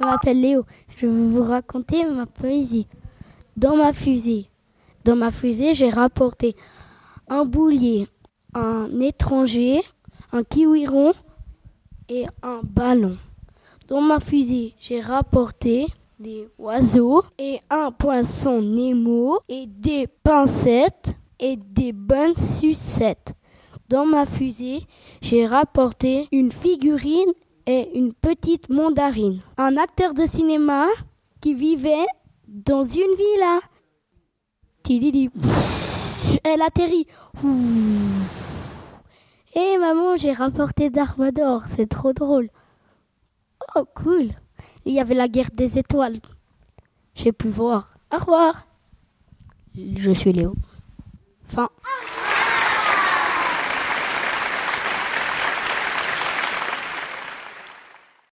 Je m'appelle Léo. Je vais vous raconter ma poésie. Dans ma fusée. Dans ma fusée, j'ai rapporté un boulier, un étranger, un kiwiron et un ballon. Dans ma fusée, j'ai rapporté des oiseaux et un poisson Nemo et des pincettes et des bonnes sucettes. Dans ma fusée, j'ai rapporté une figurine et une petite mandarine. Un acteur de cinéma qui vivait dans une villa. Elle atterrit. Et maman, j'ai rapporté Darvador. C'est trop drôle. Oh, cool. Il y avait la guerre des étoiles. J'ai pu voir. Au revoir. Je suis Léo. Fin.